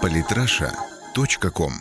Politrussia.com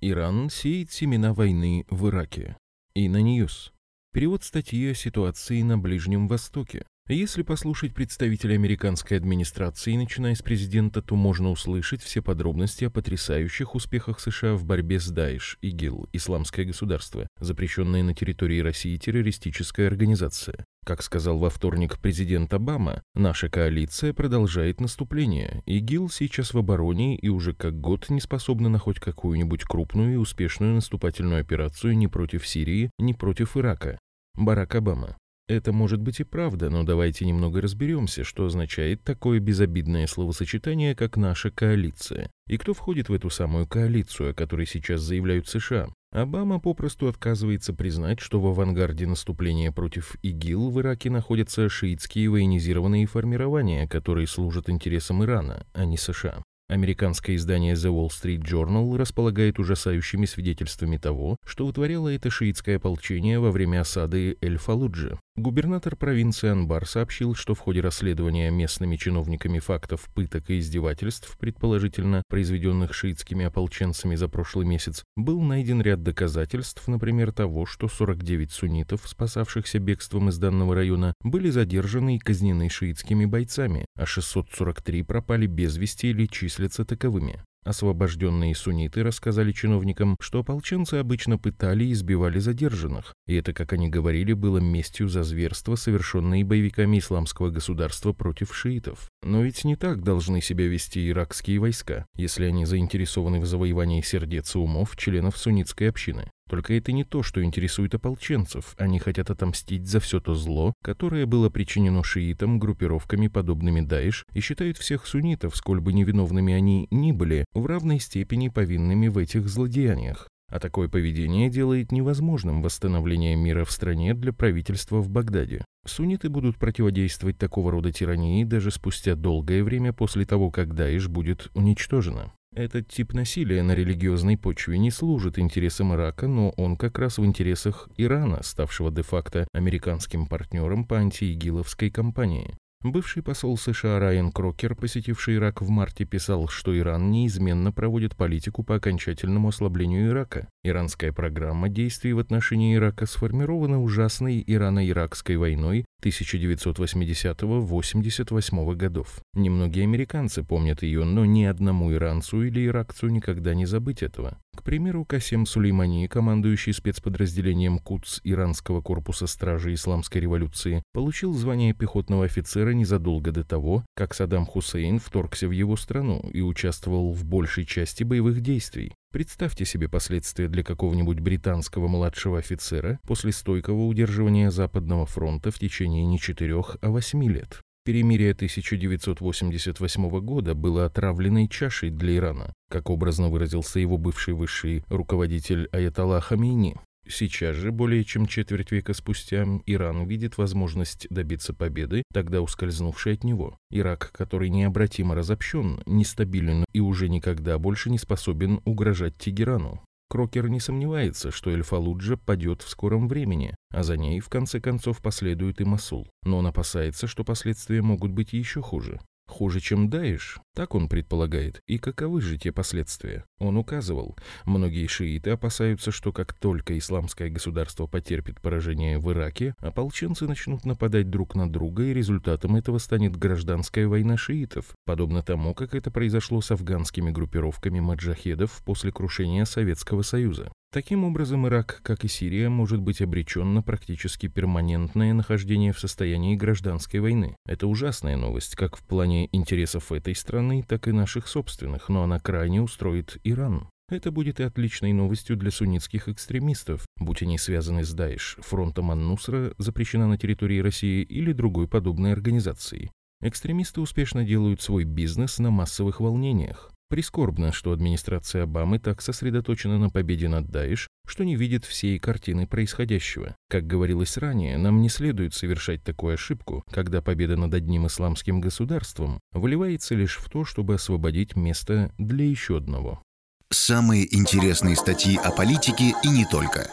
Иран сеет семена войны в Ираке. И на Ньюс. Перевод статьи о ситуации на Ближнем Востоке. Если послушать представителей американской администрации, начиная с президента, то можно услышать все подробности о потрясающих успехах США в борьбе с Даиш, ИГИЛ, Исламское государство, запрещенная на территории России террористическая организация. Как сказал во вторник президент Обама, наша коалиция продолжает наступление. ИГИЛ сейчас в обороне и уже как год не способна на хоть какую-нибудь крупную и успешную наступательную операцию ни против Сирии, ни против Ирака. Барак Обама. Это может быть и правда, но давайте немного разберемся, что означает такое безобидное словосочетание, как наша коалиция. И кто входит в эту самую коалицию, о которой сейчас заявляют США? Обама попросту отказывается признать, что в авангарде наступления против ИГИЛ в Ираке находятся шиитские военизированные формирования, которые служат интересам Ирана, а не США. Американское издание The Wall Street Journal располагает ужасающими свидетельствами того, что вытворяло это шиитское ополчение во время осады Эль-Фалуджи. Губернатор провинции Анбар сообщил, что в ходе расследования местными чиновниками фактов пыток и издевательств, предположительно произведенных шиитскими ополченцами за прошлый месяц, был найден ряд доказательств, например, того, что 49 суннитов, спасавшихся бегством из данного района, были задержаны и казнены шиитскими бойцами, а 643 пропали без вести или числятся таковыми. Освобожденные сунниты рассказали чиновникам, что ополченцы обычно пытали и избивали задержанных, и это, как они говорили, было местью за зверство, совершенные боевиками исламского государства против шиитов. Но ведь не так должны себя вести иракские войска, если они заинтересованы в завоевании сердец и умов членов суннитской общины. Только это не то, что интересует ополченцев. Они хотят отомстить за все то зло, которое было причинено шиитам группировками, подобными Даиш, и считают всех суннитов, сколь бы невиновными они ни были, в равной степени повинными в этих злодеяниях. А такое поведение делает невозможным восстановление мира в стране для правительства в Багдаде. Сунниты будут противодействовать такого рода тирании даже спустя долгое время после того, как Даиш будет уничтожена. Этот тип насилия на религиозной почве не служит интересам Ирака, но он как раз в интересах Ирана, ставшего де-факто американским партнером по антиигиловской кампании. Бывший посол США Райан Крокер, посетивший Ирак в марте, писал, что Иран неизменно проводит политику по окончательному ослаблению Ирака. Иранская программа действий в отношении Ирака сформирована ужасной Ирано-Иракской войной 1980-88 годов. Немногие американцы помнят ее, но ни одному иранцу или иракцу никогда не забыть этого. К примеру, Касем Сулеймани, командующий спецподразделением КУЦ Иранского корпуса стражи Исламской революции, получил звание пехотного офицера незадолго до того, как Саддам Хусейн вторгся в его страну и участвовал в большей части боевых действий. Представьте себе последствия для какого-нибудь британского младшего офицера после стойкого удерживания Западного фронта в течение не четырех, а восьми лет. Перемирие 1988 года было отравленной чашей для Ирана, как образно выразился его бывший высший руководитель Аятолла Хамейни. Сейчас же, более чем четверть века спустя, Иран видит возможность добиться победы, тогда ускользнувшей от него. Ирак, который необратимо разобщен, нестабилен и уже никогда больше не способен угрожать Тегерану. Крокер не сомневается, что Эль-Фалуджа падет в скором времени, а за ней в конце концов последует и Масул. Но он опасается, что последствия могут быть еще хуже. Хуже, чем Даиш, так он предполагает. И каковы же те последствия? Он указывал, многие шииты опасаются, что как только исламское государство потерпит поражение в Ираке, ополченцы начнут нападать друг на друга, и результатом этого станет гражданская война шиитов, подобно тому, как это произошло с афганскими группировками маджахедов после крушения Советского Союза. Таким образом, Ирак, как и Сирия, может быть обречен на практически перманентное нахождение в состоянии гражданской войны. Это ужасная новость как в плане интересов этой страны, так и наших собственных, но она крайне устроит Иран. Это будет и отличной новостью для суннитских экстремистов, будь они связаны с Даиш, фронтом Ан-Нусра, запрещена на территории России или другой подобной организацией. Экстремисты успешно делают свой бизнес на массовых волнениях. Прискорбно, что администрация Обамы так сосредоточена на победе над Даиш, что не видит всей картины происходящего. Как говорилось ранее, нам не следует совершать такую ошибку, когда победа над одним исламским государством выливается лишь в то, чтобы освободить место для еще одного. Самые интересные статьи о политике и не только.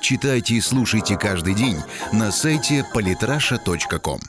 Читайте и слушайте каждый день на сайте polytrasha.com.